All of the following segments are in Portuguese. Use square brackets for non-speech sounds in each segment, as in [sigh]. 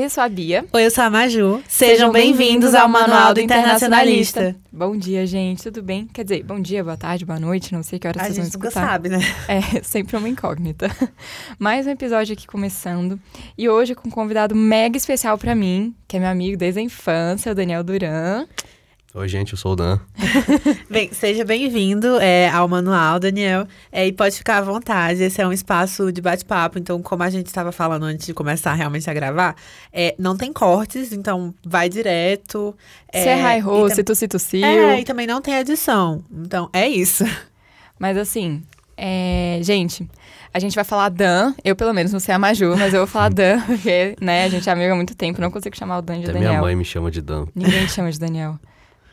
Oi, eu sou a Bia. Oi, eu sou a Maju. Sejam bem-vindos ao Manual do Internacionalista. Bom dia, gente. Tudo bem? Quer dizer, bom dia, boa tarde, boa noite. Não sei que horas A vocês vão gente nunca escutar. sabe, né? É, [laughs] sempre uma incógnita. Mais um episódio aqui começando. E hoje com um convidado mega especial pra mim, que é meu amigo desde a infância, o Daniel Duran. Oi, gente, eu sou o Dan. [laughs] Bem, seja bem-vindo é, ao Manual, Daniel. É, e pode ficar à vontade, esse é um espaço de bate-papo. Então, como a gente estava falando antes de começar realmente a gravar, é, não tem cortes, então vai direto. se é high e ho, tam- se tu, se tossiu. É, e também não tem edição. Então, é isso. Mas assim, é, gente, a gente vai falar Dan. Eu, pelo menos, não sei a Maju, mas eu vou falar Dan, porque, né, a gente é amigo há muito tempo. Não consigo chamar o Dan de Até Daniel. minha mãe me chama de Dan. Ninguém te chama de Daniel.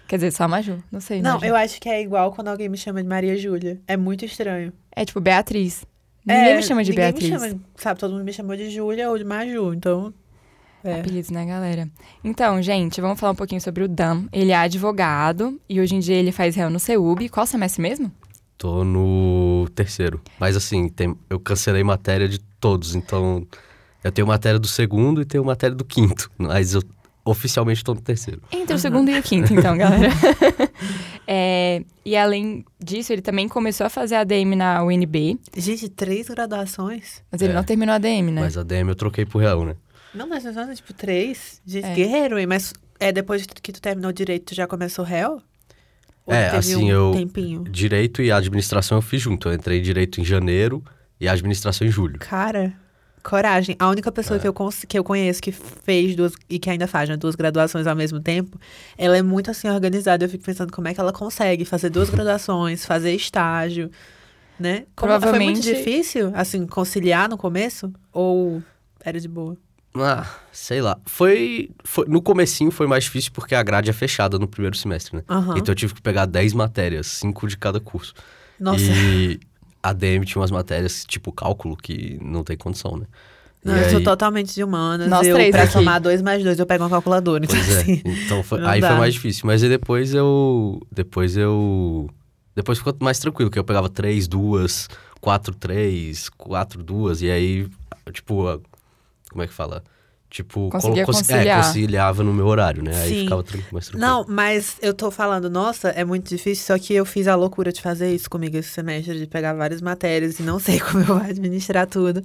Quer dizer, só a Maju. Não sei, Não, Maju. eu acho que é igual quando alguém me chama de Maria Júlia. É muito estranho. É tipo Beatriz. Ninguém É, me chama de ninguém Beatriz. Me chama, sabe, todo mundo me chamou de Júlia ou de Maju, então. É. Apelidos, né, galera? Então, gente, vamos falar um pouquinho sobre o Dan. Ele é advogado e hoje em dia ele faz réu no CEUB. Qual semestre mesmo? Tô no terceiro. Mas assim, tem- eu cancelei matéria de todos, então eu tenho matéria do segundo e tenho matéria do quinto. Mas eu oficialmente tô no terceiro. Entre o segundo e o quinto, então, [laughs] galera. [laughs] É, e além disso, ele também começou a fazer ADM na UNB, Gente, três graduações? mas ele É. não terminou a ADM, né? Mas a DM eu troquei pro real, né? Não, mas não é tipo três? Gente, É. guerreiro, hein? Mas é depois que tu terminou o direito, tu já começou réu? Ou É, assim, um eu- tempinho? Direito e administração eu fiz junto. Eu entrei direito em janeiro e administração em julho. Cara, coragem. A única pessoa É. que, eu que eu conheço que fez duas, e que ainda faz, né, duas graduações ao mesmo tempo, ela é muito assim organizada. Eu fico pensando como é que ela consegue fazer duas [laughs] graduações, fazer estágio, né? Como- Foi muito Provavelmente- difícil, assim, conciliar no começo? Ou era de boa? Ah, sei lá. Foi, foi- No comecinho foi mais difícil porque a grade é fechada no primeiro semestre, né? Aham. Então eu tive que pegar 10 matérias, 5 de cada curso. Nossa. E a DM tinha umas matérias, tipo cálculo, que não tem condição, né? Não, E eu sou aí- totalmente de humanas. Nós eu, três pra aqui. somar dois mais dois, eu pego uma calculadora. Então, Pois é. assim. Então foi- aí dá. foi mais difícil. Mas aí depois eu. Depois eu. Depois ficou mais tranquilo, que eu pegava três, duas, quatro, três, quatro, duas, e aí, tipo, como é que fala? Tipo, Conseguia colo- conciliar. É, conciliava no meu horário, né? Aí Sim. ficava tran- mais tranquilo. Não, mas eu tô falando, nossa, é muito difícil, só que eu fiz a loucura de fazer isso comigo esse semestre, de pegar várias matérias e não [laughs] sei como eu vou administrar tudo.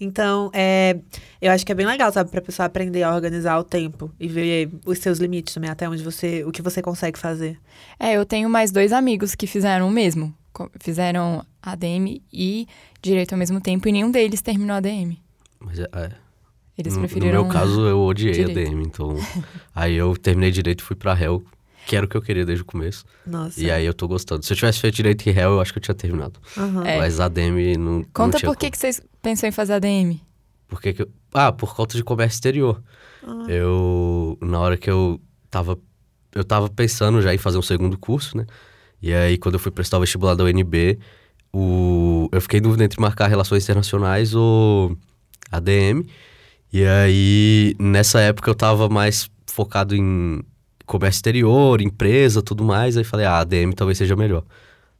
Então, é, eu acho que é bem legal, sabe, pra pessoa aprender a organizar o tempo e ver os seus limites também, até onde você, o que você consegue fazer. É, eu tenho mais dois amigos que fizeram o mesmo. Fizeram ADM e direito ao mesmo tempo e nenhum deles terminou ADM. Mas é, é. Eles no, preferiram. no meu caso, eu odiei direito. a DM, então. aí eu terminei direito e fui pra réu, que era o que eu queria desde o começo. Nossa. E aí eu tô gostando. Se eu tivesse feito direito e réu, eu acho que eu tinha terminado. Aham. É. Mas a DM não. não Conta tinha por que, como. que vocês pensam em fazer ADM? Por que que eu... Ah, por conta de comércio exterior. Ah. Eu, na hora que eu tava, eu tava pensando já em fazer um segundo curso, né? E aí, quando eu fui prestar o vestibular da UNB, o... eu fiquei em dúvida entre marcar Relações Internacionais ou ADM. E aí, nessa época, eu tava mais focado em comércio exterior, empresa, tudo mais. Aí falei, ah, ADM talvez seja melhor.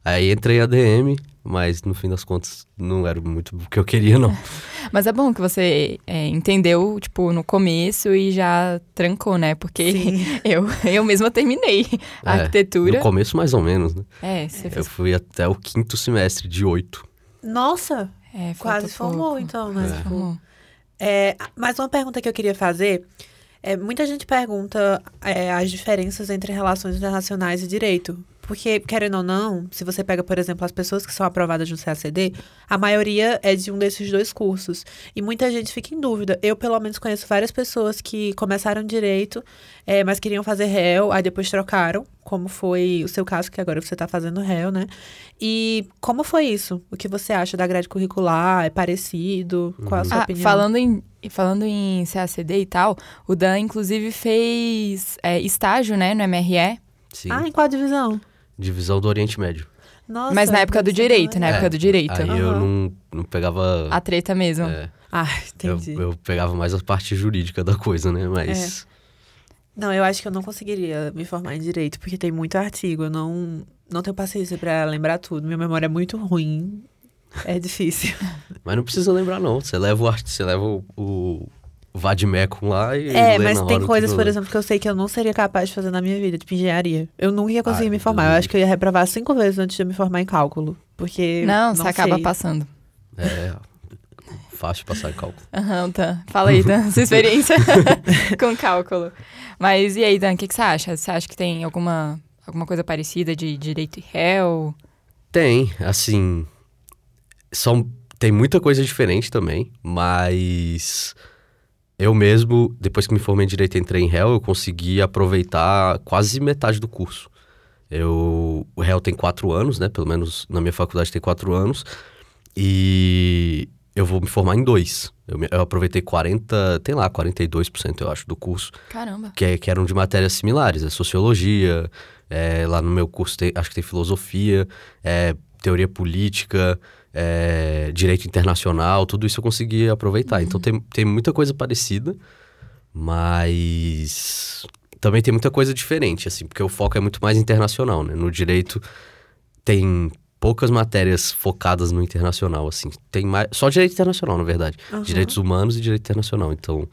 Aí entrei em ADM, mas no fim das contas não era muito o que eu queria, não. [laughs] Mas é bom que você é, entendeu, tipo, no começo e já trancou, né? Porque Sim. [laughs] eu, eu mesma terminei a É, arquitetura. No começo, mais ou menos, né? É, você Eu fez. fui até o quinto semestre de oito. Nossa, É, quase formou, então, né? É. Formou. É, mas uma pergunta que eu queria fazer é, muita gente pergunta é, as diferenças entre relações internacionais e direito. Porque, querendo ou não, se você pega, por exemplo, as pessoas que são aprovadas no CACD, a maioria é de um desses dois cursos. E muita gente fica em dúvida. Eu, pelo menos, conheço várias pessoas que começaram direito, é, mas queriam fazer réu, aí depois trocaram, como foi o seu caso, que agora você está fazendo réu, né? E como foi isso? O que você acha da grade curricular? É parecido? Qual a sua Ah, opinião? falando em, falando em CACD e tal, o Dan, inclusive, fez é, estágio, né, no MRE. Sim. Ah, em qual divisão? Divisão do Oriente Médio. Nossa, mas na época do direito, na legal. época do direito. Aí eu não, não pegava. A treta mesmo. é, Ah, eu, entendi. eu pegava mais a parte jurídica da coisa, né? Mas. Não, eu acho que eu não conseguiria me formar em direito, porque tem muito artigo. Eu não, não tenho paciência pra lembrar tudo. Minha memória é muito ruim. É difícil. [laughs] Mas não precisa lembrar, não. Você leva o art... você leva o, o, vademecum lá e É, lê mas na tem coisas, por exemplo, que eu sei que eu não seria capaz de fazer na minha vida, tipo engenharia. Eu nunca ia conseguir Ai, me formar. Eu acho que eu ia reprovar cinco vezes antes de eu me formar em cálculo. Porque. Não, você acaba sei. passando. É, fácil passar em cálculo. Aham, Dan. Fala aí, Dan, sua experiência [laughs] com cálculo. Mas e aí, Dan, o que, que você acha? Você acha que tem alguma, alguma coisa parecida de direito e réu? Tem, assim. São, tem muita coisa diferente também, mas. Eu mesmo, depois que me formei em Direito e entrei em réu, eu consegui aproveitar quase metade do curso. Eu, o réu tem quatro anos, né? Pelo menos na minha faculdade tem quatro anos. E eu vou me formar em dois. Eu, me- eu aproveitei 40, tem lá, 42% eu acho do curso. Caramba. que, é- que eram de matérias similares, é sociologia, é, lá no meu curso tem- acho que tem filosofia, é, teoria política, é, direito internacional, tudo isso eu consegui aproveitar. Então tem, tem muita coisa parecida, mas também tem muita coisa diferente, assim, porque o foco é muito mais internacional, né? No direito tem poucas matérias focadas no internacional, assim. Tem mais, só direito internacional, na verdade. Aham. Direitos humanos e direito internacional. Então,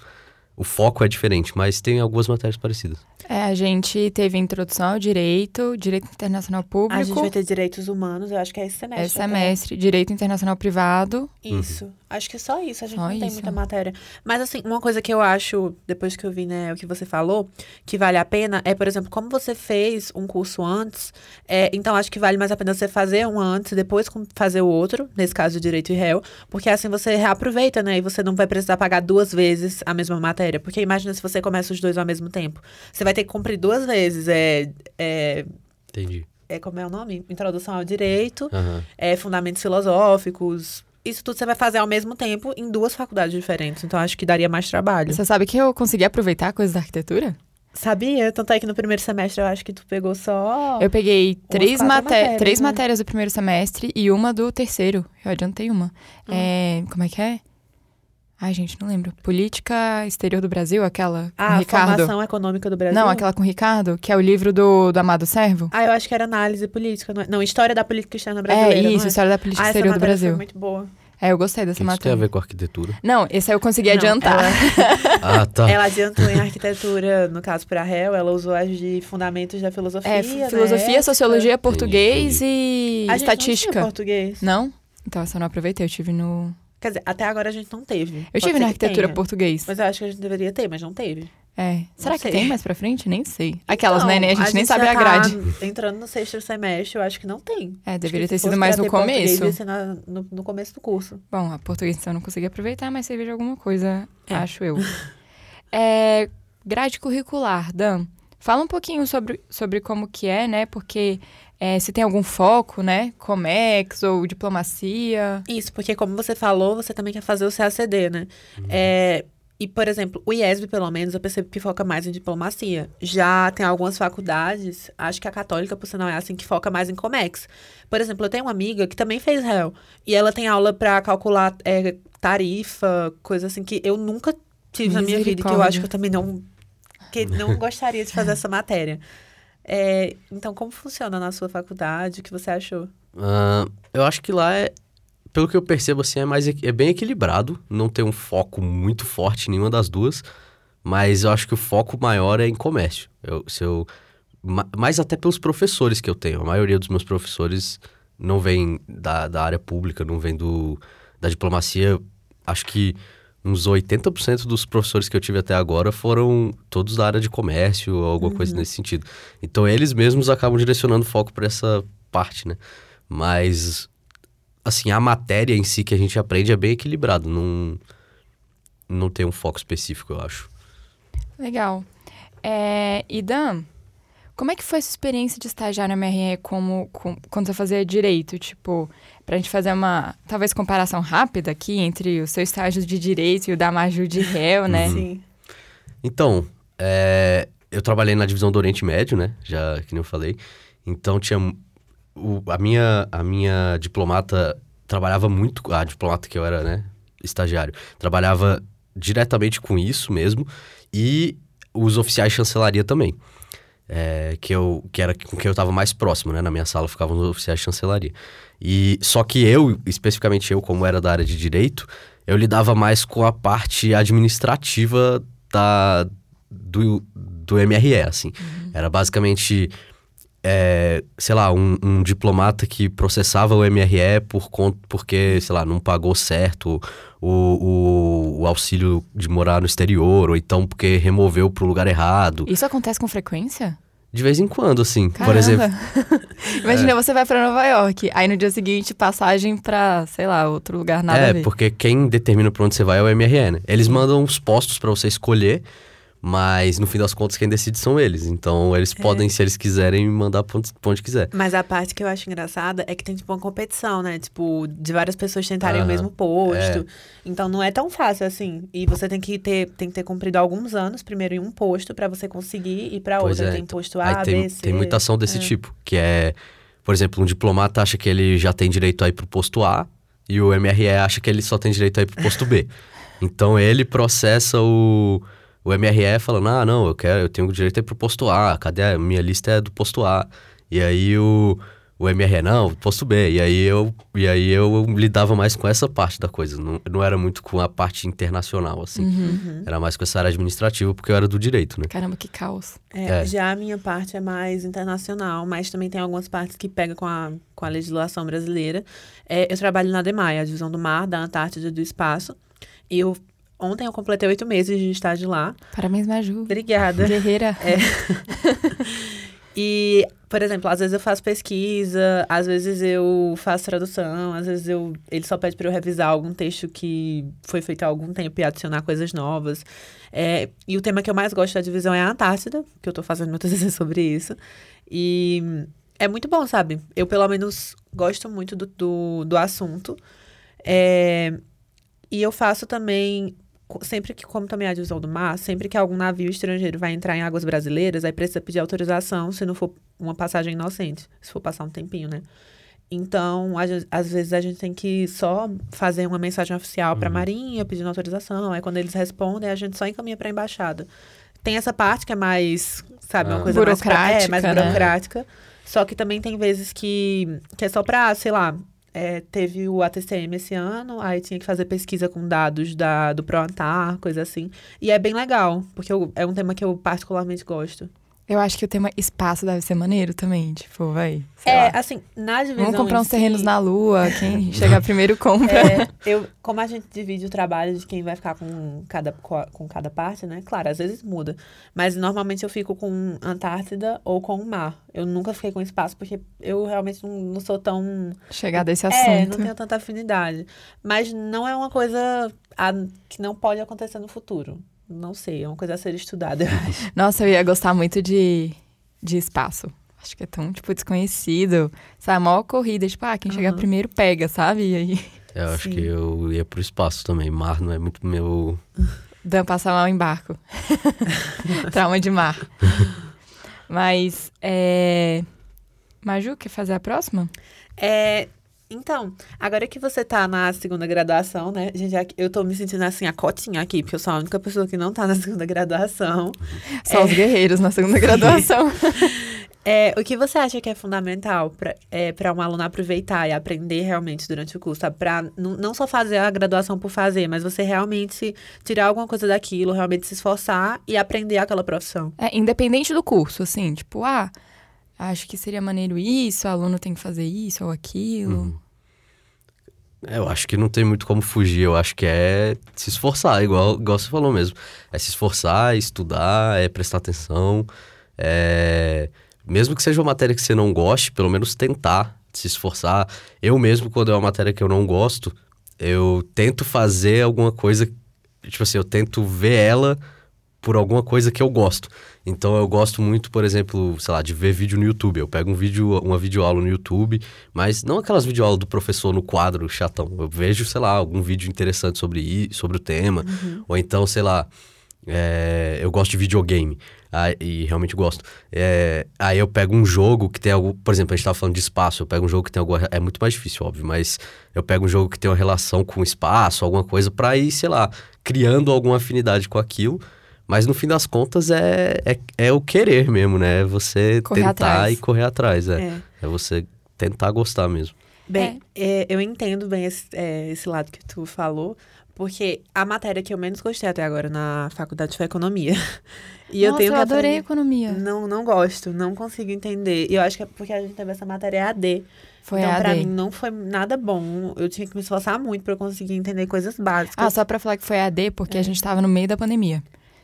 o foco é diferente, mas tem algumas matérias parecidas. É, a gente teve introdução ao direito, direito internacional público, A gente vai ter direitos humanos, eu acho que é esse semestre. é até. semestre, direito internacional privado. Isso. Acho que só isso, a gente Só não tem isso. muita matéria. Mas assim, uma coisa que eu acho, depois que eu vi, né, o que você falou, que vale a pena é, por exemplo, como você fez um curso antes, é, então acho que vale mais a pena você fazer um antes e depois com- fazer o outro, nesse caso de direito e réu, porque assim você reaproveita, né, e você não vai precisar pagar duas vezes a mesma matéria. Porque imagina se você começa os dois ao mesmo tempo. Você vai ter que cumprir duas vezes. É, é, Entendi. é como é o nome? Introdução ao direito Aham. é, fundamentos filosóficos. Isso tudo você vai fazer ao mesmo tempo em duas faculdades diferentes. Então acho que daria mais trabalho. Você sabe que eu consegui aproveitar coisas da arquitetura? Sabia? Tanto é que no primeiro semestre eu acho que tu pegou só. Eu peguei três, maté matérias, três né? matérias do primeiro semestre e uma do terceiro. Eu adiantei uma. Hum. É, como é que é? Ai, gente, não lembro. Política Exterior do Brasil, aquela com Ah, Ricardo. formação econômica do Brasil. Não, aquela com o Ricardo, que é o livro do, do Amado Servo. Ah, eu acho que era análise política. Não, é? não história da política externa brasileira. é não isso, é? História da Política ah, essa Exterior do matéria foi Brasil. muito boa. É, eu gostei dessa que isso tem a matéria. ver com arquitetura? Não, esse aí eu consegui Não, adiantar. [laughs] ah, tá. Ela adiantou em arquitetura, no caso para réu, ela usou as de fundamentos da filosofia. É, né, filosofia, ética. sociologia, português e A gente não estatística. tinha português. Não? Então essa eu não aproveitei, eu tive no. Quer dizer, até agora a gente não teve. Eu tive na arquitetura tenha. português. Mas eu acho que a gente deveria ter, mas não teve. É. Será que sei. tem mais pra frente? Nem sei. Aquelas, Não, né? nem- A gente nem sabe a grade. Tá entrando no sexto semestre, eu acho que não tem. É, deveria ter sido mais no começo. ia ser na- no, no começo do curso. Bom, a português então eu não consegui aproveitar, mas serviu de alguma coisa, É. acho eu. [laughs] É, grade curricular, Dan. Fala um pouquinho sobre, sobre como que é, né? Porque é, se tem algum foco, né? Comex ou diplomacia. Isso, porque como você falou, você também quer fazer o CACD, né? É, e, por exemplo, o IESB, pelo menos, eu percebo que foca mais em diplomacia. Já tem algumas faculdades, acho que a católica, por sinal, é assim, que foca mais em Comex. Por exemplo, eu tenho uma amiga que também fez réu. E ela tem aula pra calcular é, tarifa, coisa assim, que eu nunca tive na minha vida. e Que eu acho que eu também não... Que não gostaria de fazer essa matéria. É, então, como funciona na sua faculdade? O que você achou? Ah, eu acho que lá é. Pelo que eu percebo, assim, é, mais, é bem equilibrado. Não tem um foco muito forte em nenhuma das duas. Mas eu acho que o foco maior é em comércio. Eu, se eu, ma- mais até pelos professores que eu tenho. A maioria dos meus professores não vem da, da área pública, não vem do, da diplomacia. Acho que uns 80% dos professores que eu tive até agora foram todos da área de comércio ou alguma coisa nesse sentido. Então eles mesmos acabam direcionando o foco para essa parte, né? Mas assim, a matéria em si que a gente aprende é bem equilibrado, não não tem um foco específico, eu acho. Legal. É, e Dan, como é que foi essa experiência de estagiar na MRE como, com- quando você fazia direito? Tipo, pra gente fazer uma, talvez, comparação rápida aqui entre o seu estágio de direito e o da Maju de réu, né? Sim. Então, é, eu trabalhei na divisão do Oriente Médio, né? Já que nem eu falei. Então tinha o- a minha a minha diplomata trabalhava muito, a diplomata que eu era, né, estagiário, trabalhava diretamente com isso mesmo e os oficiais de chancelaria também. É, que eu que era com quem eu estava mais próximo, né? Na minha sala ficavam os oficiais de chancelaria. E só que eu, especificamente eu, como era da área de direito, eu lidava mais com a parte administrativa da, do, do MRE, assim. Uhum. Era basicamente, é, sei lá, um, um diplomata que processava o MRE por conta, porque, sei lá, não pagou certo o, o, o auxílio de morar no exterior, ou então porque removeu pro lugar errado. Isso acontece com frequência? De vez em quando, assim. Caramba. Por exemplo, [laughs] Imagina, você vai pra Nova York, aí no dia seguinte passagem pra, sei lá, outro lugar nada a é, porque quem determina pra onde você vai é o MRE, né? Eles mandam os postos pra você escolher, mas no fim das contas quem decide são eles. Então eles podem, se eles quiserem, mandar pra onde, pra onde quiser. Mas a parte que eu acho engraçada é que tem, tipo, uma competição, né? Tipo, de várias pessoas tentarem o Aham. mesmo posto. Então, não é tão fácil assim. E você tem que ter, tem que ter cumprido alguns anos, primeiro em um posto, pra você conseguir ir pra Pois outra. é, Tem então, posto A, tem, B, C. tem muita ação desse tipo, que é, por exemplo, um diplomata acha que ele já tem direito a ir pro posto A e o MRE acha que ele só tem direito a ir pro posto B. [laughs] Então ele processa o, o MRE falando: "Ah, não, eu quero, eu tenho direito a ir pro posto A. Cadê a minha lista é do posto A?" E aí o o MRE não, posto B. E aí eu e aí eu lidava mais com essa parte da coisa, não, não era muito com a parte internacional assim. Uhum. Era mais com essa área administrativa porque eu era do direito, né? Caramba, que caos. É, É. Já a minha parte é mais internacional, mas também tem algumas partes que pegam com a, com a legislação brasileira. É, eu trabalho na DEMAI, a divisão do mar, da Antártida e do espaço. E eu, ontem eu completei oito meses de estágio lá. Parabéns, Maju. Obrigada. Guerreira. [laughs] E, por exemplo, às vezes eu faço pesquisa, às vezes eu faço tradução, às vezes eu ele só pede para eu revisar algum texto que foi feito há algum tempo e adicionar coisas novas. É, e o tema que eu mais gosto da divisão é a Antártida, que eu tô fazendo meu [laughs] TCC sobre isso. E é muito bom, sabe? Eu, pelo menos, gosto muito do, do, do assunto. É, e eu faço também sempre que, como também a divisão do mar, sempre que algum navio estrangeiro vai entrar em águas brasileiras, aí precisa pedir autorização se não for uma passagem inocente, se for passar um tempinho, né? Então, às vezes a gente tem que só fazer uma mensagem oficial para a Marinha pedindo autorização, aí quando eles respondem, a gente só encaminha para a embaixada. Tem essa parte que é mais, sabe, uma Ah. coisa mais, pra- é, Burocrática, mais né? burocrática. Só que também tem vezes que, que é só pra, sei lá, é, teve o ATCM esse ano, aí tinha que fazer pesquisa com dados da, do ProAntar, coisa assim. E é bem legal, porque eu- é um tema que eu particularmente gosto. Eu acho que o tema espaço deve ser maneiro também. Tipo, vai. É, lá. assim, na divisão. Vamos comprar uns terrenos si, na lua. Quem [laughs] chegar primeiro compra. É, eu, como a gente divide o trabalho de quem vai ficar com cada, com cada parte, né? Claro, às vezes muda. Mas normalmente eu fico com Antártida ou com o mar. Eu nunca fiquei com espaço, porque eu realmente não, não sou tão. Chegar desse É, assunto. não tenho tanta afinidade. Mas não é uma coisa a- que não pode acontecer no futuro. Não sei, é uma coisa a ser estudada, [laughs] eu acho. Nossa, eu ia gostar muito de, de espaço. Acho que é tão, tipo, desconhecido. Sabe, a maior corrida, tipo, ah, quem chegar Aham. primeiro pega, sabe? E aí, Eu acho Sim. que eu ia pro espaço também. Mar não é muito meu. [laughs] Dan passar mal em barco. [laughs] Trauma de mar. Mas, é... Maju, quer fazer a próxima? É, então, agora que você tá na segunda graduação, né? Gente, eu tô me sentindo assim, a cotinha aqui, porque eu sou a única pessoa que não tá na [laughs] segunda graduação. Só os guerreiros na segunda [laughs] graduação. É, o que você acha que é fundamental para é, pra um aluno aproveitar e aprender realmente durante o curso? Não, não só fazer a graduação por fazer, mas você realmente tirar alguma coisa daquilo, realmente se esforçar e aprender aquela profissão. É, independente do curso, assim, tipo, ah, acho que seria maneiro isso, aluno tem que fazer isso ou aquilo. É, eu acho que não tem muito como fugir. Eu acho que é se esforçar, igual, igual você falou mesmo. É se esforçar, é estudar, é prestar atenção. É... Mesmo que seja uma matéria que você não goste, pelo menos tentar se esforçar. Eu mesmo, quando é uma matéria que eu não gosto, eu tento fazer alguma coisa. Tipo assim, eu tento ver ela por alguma coisa que eu gosto. Então eu gosto muito, por exemplo, sei lá, de ver vídeo no YouTube. Eu pego um vídeo, uma videoaula no YouTube, mas não aquelas videoaulas do professor no quadro chatão. Eu vejo, sei lá, algum vídeo interessante sobre, sobre o tema. Ou então, sei lá, é, eu gosto de videogame. Aí- e realmente gosto. É, aí eu pego um jogo que tem algo. Por exemplo, a gente tava falando de espaço. Eu pego um jogo que tem alguma. É muito mais difícil, óbvio, mas eu pego um jogo que tem uma relação com o espaço, alguma coisa, pra ir, sei lá, criando alguma afinidade com aquilo. Mas no fim das contas é, é, é o querer mesmo, né? É você Correr tentar atrás. e correr atrás. É. É. é você tentar gostar mesmo. Bem, é, eu entendo bem esse, é, esse lado que tu falou, Porque a matéria que eu menos gostei até agora na faculdade foi economia. [laughs] E eu Nossa, tenho eu que adorei aprender- economia. Não, não gosto, não consigo entender. E eu acho que é porque a gente teve essa matéria AD. Foi então, a pra AD. mim, não foi nada bom. Eu tinha que me esforçar muito pra eu conseguir entender coisas básicas. Ah, só pra falar que foi AD, porque a gente tava no meio da pandemia.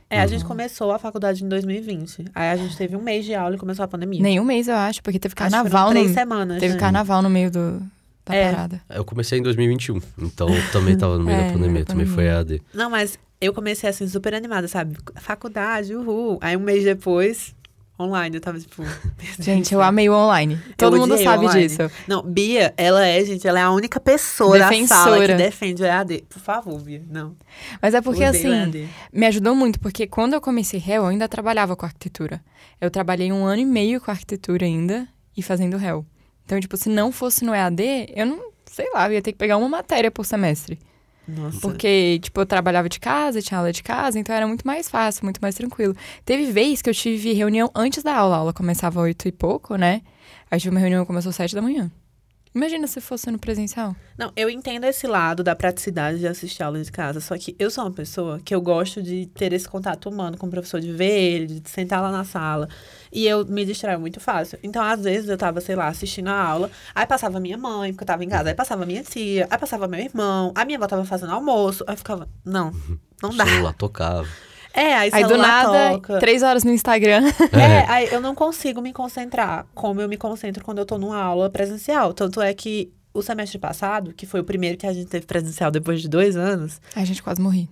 É, a gente começou a faculdade em 2020. Aí a gente teve um mês de aula e começou a pandemia. Nenhum mês, eu acho, porque teve Acho carnaval três no... semanas. Teve né? carnaval no meio do... da É. parada. Eu comecei em 2021, então eu também tava no meio [laughs] É, da pandemia, também foi AD. Não, mas eu comecei assim, super animada, sabe? Faculdade, uhul. Aí um mês depois, online, eu tava tipo. [laughs] Gente, eu amei o online. Todo mundo sabe online. disso. Não, Bia, ela é, gente, ela é a única pessoa da sala que Defensora. defende o EAD. Por favor, Bia, não. Mas é porque, Odeio assim, me ajudou muito, porque quando eu comecei réu, eu ainda trabalhava com arquitetura. Eu trabalhei um ano e meio com arquitetura ainda e fazendo réu. Então, tipo, se não fosse no EAD, eu não, sei lá, eu ia ter que pegar uma matéria por semestre. Nossa. Porque, tipo, eu trabalhava de casa, tinha aula de casa, então era muito mais fácil, muito mais tranquilo. Teve vez que eu tive reunião antes da aula. A aula começava oito e pouco, né? Aí tive uma reunião que começou sete da manhã. Imagina se fosse no presencial. Não, eu entendo esse lado da praticidade de assistir aula de casa, só que eu sou uma pessoa que eu gosto de ter esse contato humano com o professor, de ver ele, de sentar lá na sala. E eu me distraio muito fácil. Então, às vezes, eu tava, sei lá, assistindo a aula, aí passava minha mãe, porque eu tava em casa, aí passava minha tia, aí passava meu irmão, a minha avó tava fazendo almoço, aí eu ficava, não, não O dá. celular tocava. É, aí, Aí do nada, toca. três horas no Instagram. É, aí eu não consigo me concentrar como eu me concentro quando eu tô numa aula presencial. Tanto é que o semestre passado, que foi o primeiro que a gente teve presencial depois de dois anos, Ai, gente, quase morri.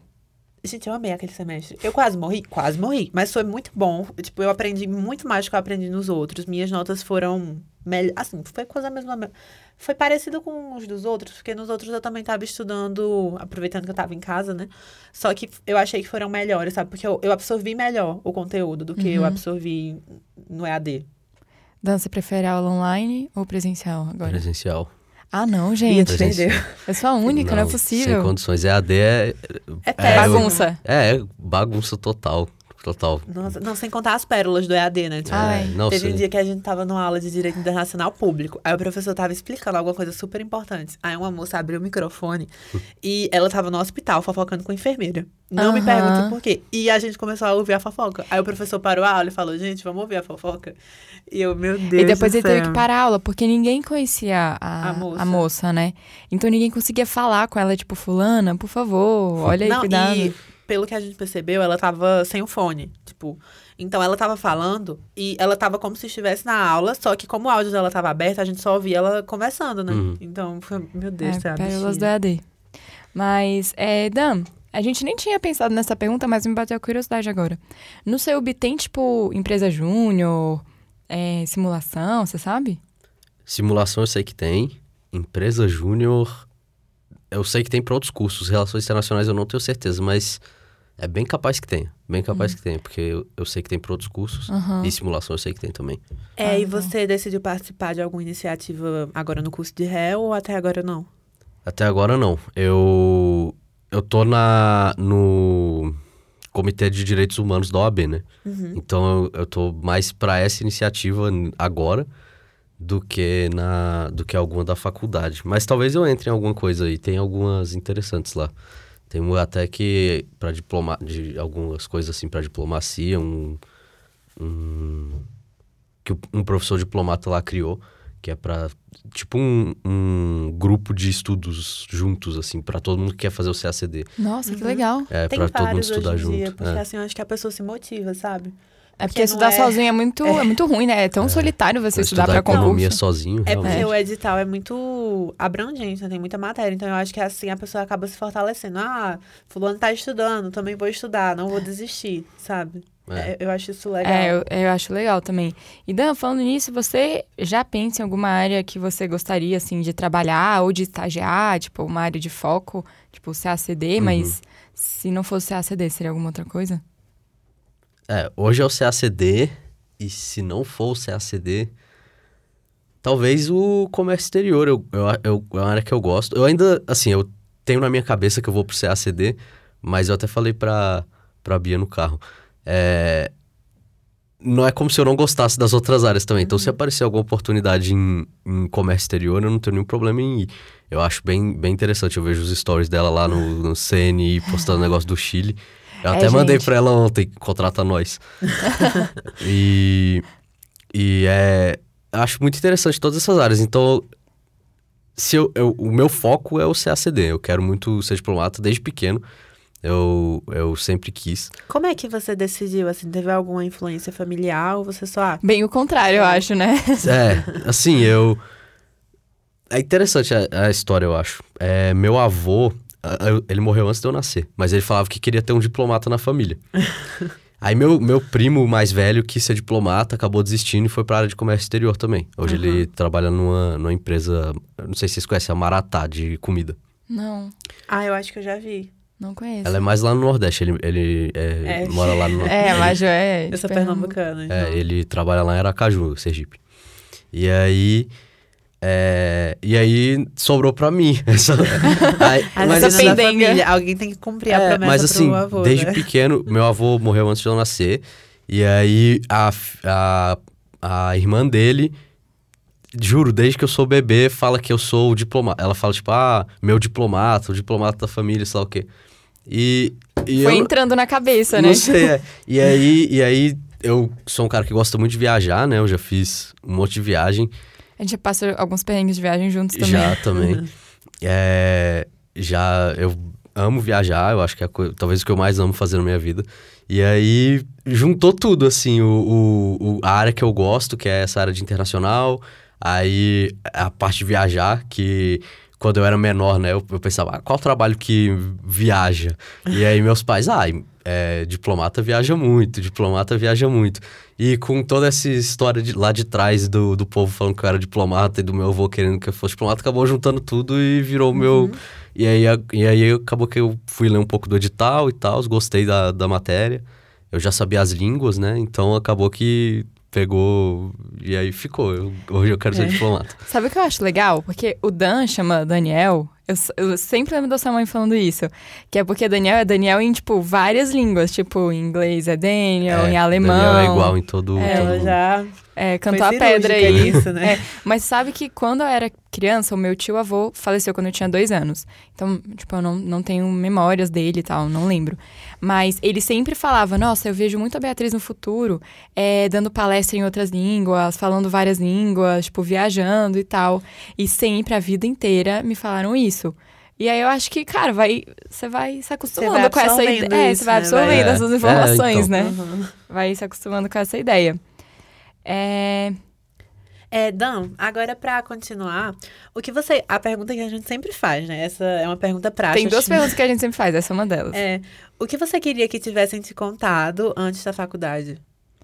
Gente, eu amei aquele semestre. Eu quase morri, quase morri. Mas foi muito bom. Tipo, eu aprendi muito mais do que eu aprendi nos outros. Minhas notas foram melhor. Assim, foi coisa mesmo. Foi parecido com os dos outros, porque nos outros eu também estava estudando, aproveitando que eu estava em casa, né? Só que eu achei que foram melhores, sabe? Porque eu, eu absorvi melhor o conteúdo do que eu absorvi no EAD. Dan, você prefere aula online ou presencial agora? Presencial. Ah, não, gente. tu perdeu. Eu sou a única, não, é Sem possível. condições. EAD é. É péssimo. Bagunça. É, é bagunça total. Total. Nossa, não, sem contar as pérolas do EAD, né? Tipo, Ai. É, não Teve um dia que a gente tava numa aula de Direito Internacional Público. Aí o professor tava explicando alguma coisa super importante. Aí uma moça abriu o microfone [laughs] e ela tava no hospital fofocando com a enfermeira. Não me Aham. pergunte por quê. E a gente começou a ouvir a fofoca. Aí o professor parou a aula e falou, gente, vamos ouvir a fofoca. E eu, meu Deus E depois do ele teve céu. que parar a aula, porque ninguém conhecia a, A moça. a moça, né? Então ninguém conseguia falar com ela, tipo, fulana, por favor, olha aí, Não, cuidado. e pelo que a gente percebeu, ela tava sem o fone, tipo... Então, ela tava falando e ela tava como se estivesse na aula, só que como o áudio dela tava aberto, a gente só ouvia ela conversando, né? Uhum. Então, meu Deus, É, céu, pérolas do EAD. Mas, é, Dan, a gente nem tinha pensado nessa pergunta, mas me bateu a curiosidade agora. No seu UB tem, tipo, empresa júnior, é, simulação, você sabe? Simulação eu sei que tem. Empresa júnior. Eu sei que tem para outros cursos. Relações internacionais eu não tenho certeza, mas é bem capaz que tenha. Bem capaz que tenha, porque eu, eu sei que tem para outros cursos. Aham. E simulação eu sei que tem também. É, e Ah, você decidiu participar de alguma iniciativa agora no curso de réu ou até agora não? Até agora não. Eu eu tô na no Comitê de Direitos Humanos da OAB, né? Então eu, eu tô mais para essa iniciativa agora do que na do que alguma da faculdade. Mas talvez eu entre em alguma coisa aí. Tem algumas interessantes lá. Tem até que para diploma de algumas coisas assim para diplomacia, um, um que um professor diplomata lá criou, que é para tipo um, um grupo de estudos juntos assim, para todo mundo que quer fazer o CACD. Nossa, que legal. É Tem para todo mundo estudar junto. dia, porque é. assim, eu acho que a pessoa se motiva, sabe? É porque Porque estudar é- sozinho é muito, é. muito ruim, né? É tão solitário você estudar pra economia concurso. sozinho, É porque realmente. o edital é muito abrangente, né? tem muita matéria. Então eu acho que assim a pessoa acaba se fortalecendo. Ah, fulano tá estudando, também vou estudar, não vou desistir, sabe? É. É, eu acho isso legal. É, eu, eu acho legal também. E Dan, falando nisso, você já pensa em alguma área que você gostaria, assim, de trabalhar ou de estagiar? Tipo, uma área de foco, tipo CACD, Uhum. mas se não fosse CACD, seria alguma outra coisa? É, hoje é o CACD, e se não for o CACD, talvez o comércio exterior. Eu, eu, eu- é uma área que eu gosto. Eu ainda, assim, eu tenho na minha cabeça que eu vou pro CACD, mas eu até falei pra, pra Bia no carro. É, não é como se eu não gostasse das outras áreas também. Então, se aparecer alguma oportunidade em, em comércio exterior, eu não tenho nenhum problema em ir. Eu acho bem, bem interessante. Eu vejo os stories dela lá no, no CNI, postando negócio do Chile. Eu É, até mandei gente. pra ela ontem, contrata nós. [laughs] e, e é... Acho muito interessante todas essas áreas. Então, se eu, eu- o meu foco é o CACD. Eu quero muito ser diplomata desde pequeno. Eu, eu sempre quis. Como é que você decidiu? Assim, teve alguma influência familiar ou você só. Ah, Bem o contrário, eu acho, né? [laughs] É, assim, eu. É interessante a, a história, eu acho. É, meu avô, ele morreu antes de eu nascer, mas ele falava que queria ter um diplomata na família. [laughs] Aí meu, meu primo mais velho quis ser diplomata, acabou desistindo e foi pra área de comércio exterior também. Hoje ele trabalha numa, numa empresa, não sei se vocês conhecem, a Maratá, de comida. Não, ah, eu acho que eu já vi. não conheço. Ela é mais lá no Nordeste, ele, ele é, É. mora lá no [laughs] Nordeste. É, mas já é. Eu sou de pernambucana. É, então. ele trabalha lá em Aracaju, Sergipe. E aí. É, e aí sobrou pra mim. [laughs] Essa, aí- As mas, da pendenga. família, alguém tem que cumprir a é, promessa mas assim, pro avô, desde né? pequeno, meu avô morreu antes de eu nascer. E aí a, a, a irmã dele, juro, desde que eu sou bebê, fala que eu sou o diplomata. Ela fala, tipo, ah, meu diplomata, o diplomata da família, sei lá o quê. E. e Foi eu, entrando na cabeça, né? Não sei, é. E aí, e aí, eu sou um cara que gosta muito de viajar, né? Eu já fiz um monte de viagem. A gente passa alguns perrengues de viagem juntos também. Já também. [laughs] É, já eu amo viajar, eu acho que é a coi- talvez o que eu mais amo fazer na minha vida. E aí juntou tudo, assim, o, o- o- a área que eu gosto, que é essa área de internacional, aí a parte de viajar, que quando eu era menor, né, eu, eu pensava, ah, qual trabalho que viaja? E aí meus pais, ah, é, diplomata viaja muito, diplomata viaja muito. E com toda essa história de, lá de trás do, do povo falando que eu era diplomata e do meu avô querendo que eu fosse diplomata, acabou juntando tudo e virou o meu. E aí, e aí acabou que eu fui ler um pouco do edital e tal, gostei da, da matéria. Eu já sabia as línguas, né? Então acabou que pegou e aí ficou. Eu- hoje eu quero ser É. diplomata. Sabe o que eu acho legal? Porque o Dan chama Daniel. Eu, eu sempre lembro da sua mãe falando isso. Que é porque Daniel é Daniel em, tipo, várias línguas. Tipo, em inglês é Daniel, É, em alemão. Daniel é igual em todo, É, todo Ela mundo. já É, cantou a pedra aí. nisso, né? [laughs] É, mas sabe que quando eu era criança, o meu tio avô faleceu quando eu tinha dois anos. Então, tipo, eu não, não tenho memórias dele e tal, não lembro. Mas ele sempre falava, nossa, eu vejo muito a Beatriz no futuro, é, dando palestra em outras línguas, falando várias línguas, tipo, viajando e tal. E sempre, a vida inteira, me falaram isso. E aí eu acho que, cara, vai, você vai se acostumando vai com essa ideia. É, isso, você vai né? absorvendo Vai- essas É, informações, então. né? Uhum. Vai se acostumando com essa ideia. É, É, Dan, agora pra continuar, o que você. A pergunta que a gente sempre faz, né? Essa é uma pergunta prática. tem duas [laughs] perguntas que a gente sempre faz, essa é uma delas. É, o que você queria que tivessem te contado antes da faculdade?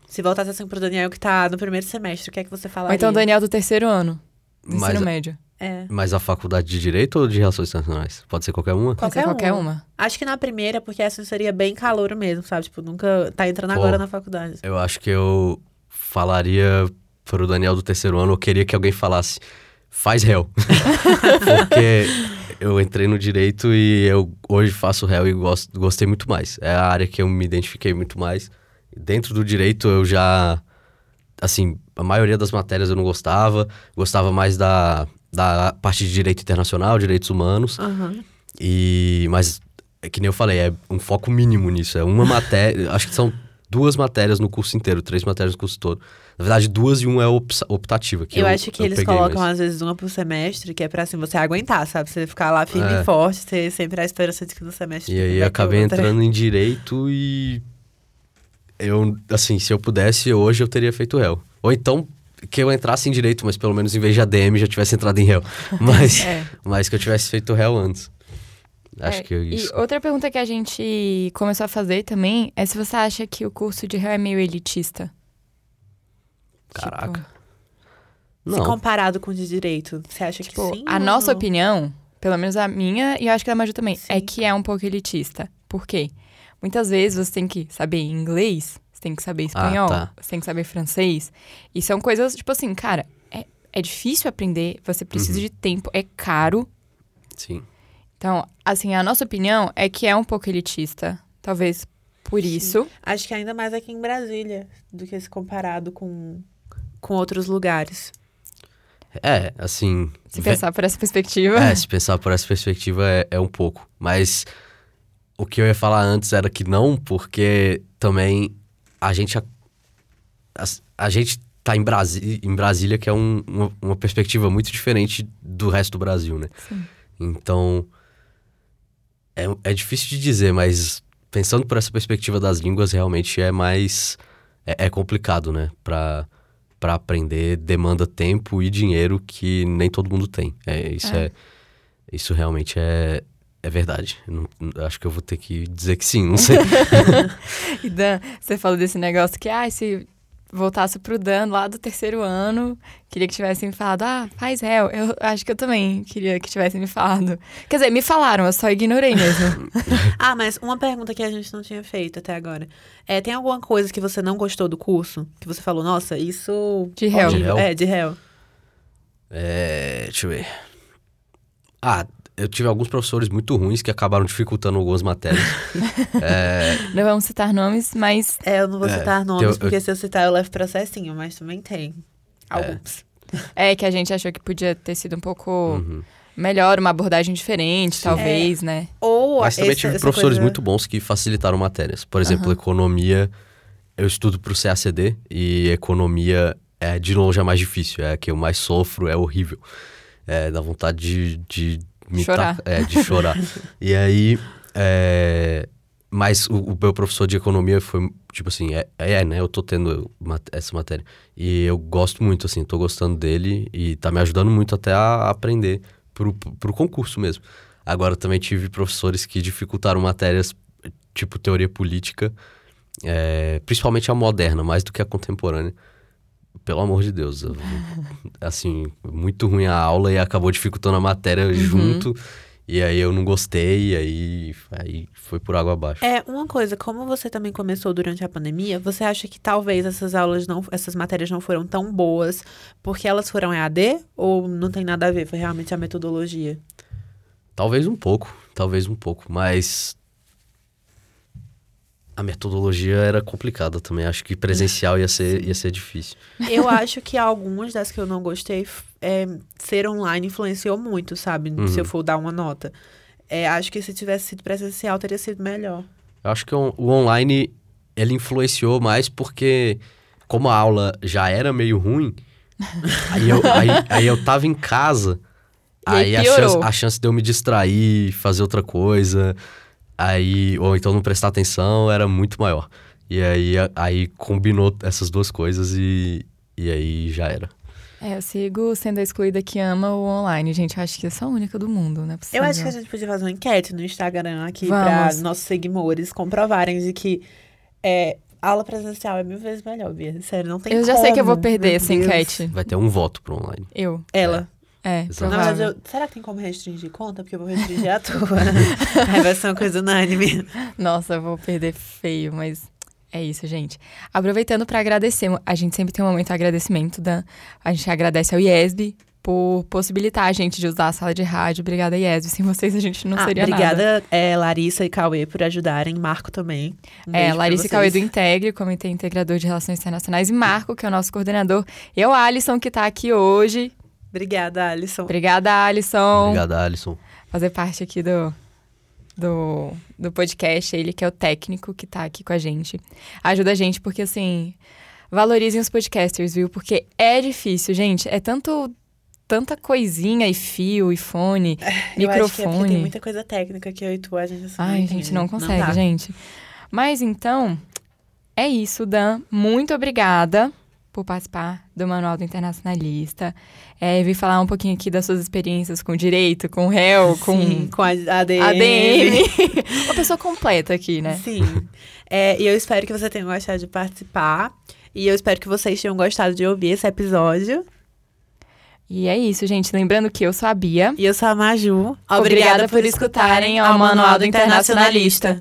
Se voltasse assim pro Daniel que tá no primeiro semestre, o que é que você Ou falaria? então Daniel do terceiro ano, do Mas, ensino médio. É. mas a faculdade de Direito ou de Relações Internacionais? Pode ser qualquer uma? Ser qualquer uma. Acho que na primeira, porque essa seria bem calouro mesmo, sabe? Tipo, nunca tá entrando Pô. agora na faculdade. Eu acho que eu falaria pro Daniel do terceiro ano, eu queria que alguém falasse, faz réu. [laughs] Porque eu entrei no direito e eu hoje faço réu e gosto, gostei muito mais. É a área que eu me identifiquei muito mais. Dentro do direito eu já. Assim, a maioria das matérias eu não gostava. Gostava mais da, da parte de direito internacional, direitos humanos. Aham. E, mas, é que nem eu falei, é um foco mínimo nisso. É uma matéria, acho que são duas matérias no curso inteiro, três matérias no curso todo. Na verdade, duas e uma é optativa. Que eu, eu, acho que eu eles colocam, mas- às vezes, uma por semestre, que é pra assim, você aguentar, sabe? Você ficar lá firme É. e forte, ter sempre a esperança de que no semestre. E aí acabei entrando em direito e. Eu, assim, se eu pudesse, hoje eu teria feito réu. Ou então que eu entrasse em direito, mas pelo menos em vez de ADM já tivesse entrado em réu. [laughs] Mas, É. mas que eu tivesse feito réu antes. Acho É, que isso. E outra pergunta que a gente começou a fazer também é se você acha que o curso de réu é meio elitista. Caraca. Se Não. comparado com o de direito, você acha Tipo, que sim? a ou nossa não? opinião, pelo menos a minha e eu acho que a da Maju também, é Sim. que é um pouco elitista. Por quê? Muitas vezes você tem que saber inglês, você tem que saber espanhol, tá. você tem que saber francês. E são coisas, tipo assim, cara, é, é difícil aprender, você precisa Uhum. de tempo, é caro. Sim. Então, assim, a nossa opinião é que é um pouco elitista. Talvez por isso. Acho que ainda mais aqui em Brasília do que se comparado com, com outros lugares. É, assim. Se pensar por essa perspectiva. É, se pensar por essa perspectiva é, é um pouco. Mas o que eu ia falar antes era que não, porque também a gente. A, a- a gente tá em, Brasi, em Brasília, que é um- uma, uma perspectiva muito diferente do resto do Brasil, né? Sim. Então. É, é difícil de dizer, mas pensando por essa perspectiva das línguas, realmente é mais. É, é complicado, né? Pra, pra aprender, demanda tempo e dinheiro que nem todo mundo tem. É, isso É. é. isso realmente é. É verdade. Não- acho que eu vou ter que dizer que sim, não sei. [laughs] E Dan, você falou desse negócio que, ah, se voltasse pro Dan lá do terceiro ano, queria que tivessem me falado, ah, faz réu. Eu acho que eu também queria que tivessem me falado. Quer dizer, me falaram, eu só ignorei mesmo. [laughs] Ah, mas uma pergunta que a gente não tinha feito até agora. É, tem alguma coisa que você não gostou do curso? Que você falou, nossa, isso. De réu. De horrível." réu? É, de réu. É, deixa eu ver. Ah, eu tive alguns professores muito ruins que acabaram dificultando algumas matérias. [laughs] é, Não vamos citar nomes, mas É, eu não vou É, citar nomes, eu- porque se eu citar eu levo processinho, mas também tem. Alguns. é que a gente achou que podia ter sido um pouco uhum. melhor, uma abordagem diferente, Sim. talvez, né? Ou Mas também esse- tive professores coisa- muito bons que facilitaram matérias. Por exemplo, economia, eu estudo pro CACD e economia é de longe a mais difícil, é a que eu mais sofro, é horrível. É, dá vontade de, de me Chorar. tacar- é, de chorar. [laughs] e aí, é, mas o, o meu professor de economia foi, tipo assim, é, é, né, eu tô tendo mat- essa matéria. E eu gosto muito, assim, tô gostando dele e tá me ajudando muito até a aprender pro, pro concurso mesmo. Agora também tive professores que dificultaram matérias tipo teoria política, é, principalmente a moderna, mais do que a contemporânea. Pelo amor de Deus. eu- assim, muito ruim a aula e acabou dificultando a matéria junto. E aí eu não gostei, e aí, aí foi por água abaixo. É, uma coisa, como você também começou durante a pandemia, você acha que talvez essas aulas não, essas matérias não foram tão boas porque elas foram EAD ou não tem nada a ver, foi realmente a metodologia? Talvez um pouco, talvez um pouco, mas a metodologia era complicada também. Acho que presencial ia ser, ia ser difícil. Eu [laughs] acho que algumas das que eu não gostei, é, ser online influenciou muito, sabe? Uhum. Se eu for dar uma nota. É, acho que se tivesse sido presencial, teria sido melhor. Eu acho que o, o online ele influenciou mais porque, como a aula já era meio ruim, [laughs] aí, eu, aí, aí eu tava em casa, E aí aí a chance, a chance de eu me distrair, fazer outra coisa, aí ou então não prestar atenção era muito maior. E aí, a- aí combinou essas duas coisas e, e aí já era. É, eu sigo sendo a excluída que ama o online, gente. Eu acho que eu sou a única do mundo, né? Eu acho que a gente podia fazer uma enquete no Instagram aqui para nossos seguidores comprovarem de que é, aula presencial é mil vezes melhor, Bia. Sério, não tem Eu já sei que eu vou perder Meu essa Deus. enquete. Vai ter um voto pro online. Eu. Ela. É, Exato. Não, mas eu, será que tem como restringir conta? Porque eu vou restringir [laughs] a tua. Aí vai ser uma coisa unânime. Nossa, eu vou perder feio, mas é isso, gente. Aproveitando para agradecer, a gente sempre tem um momento de agradecimento. Da, a gente agradece ao IESB por possibilitar a gente de usar a sala de rádio. Obrigada, IESB. Sem vocês a gente não Ah, seria nada. obrigada, é, Larissa e Cauê, por ajudarem. Marco também. Um É, Larissa e Cauê do. Integre, Comitê Integrador de Relações Internacionais, e Marco, que é o nosso coordenador. E o Alisson, que tá aqui hoje. Obrigada, Alisson. Obrigada, Alisson. Obrigado, Alisson. fazer parte aqui do, do, do podcast. Ele que é o técnico que tá aqui com a gente. Ajuda a gente, porque assim, valorizem os podcasters, viu? Porque é difícil, gente. É tanto. Tanta coisinha e fio e fone, [laughs] Eu acho que é microfone. tem muita coisa técnica que eu e tu, a gente assim, não Ai, entende. gente, não consegue, dá. gente. Mas então, é isso, Dan. Muito obrigada por participar do Manual do Internacionalista. É, vir falar um pouquinho aqui das suas experiências com direito, com réu, com Sim, com a ADM. ADM. [laughs] Uma pessoa completa aqui, né? Sim. É, e eu espero que você tenha gostado de participar. E eu espero que vocês tenham gostado de ouvir esse episódio. E é isso, gente. Lembrando que eu sou a Bia. E eu sou a Maju. Obrigada por escutarem ao Manual do Internacionalista.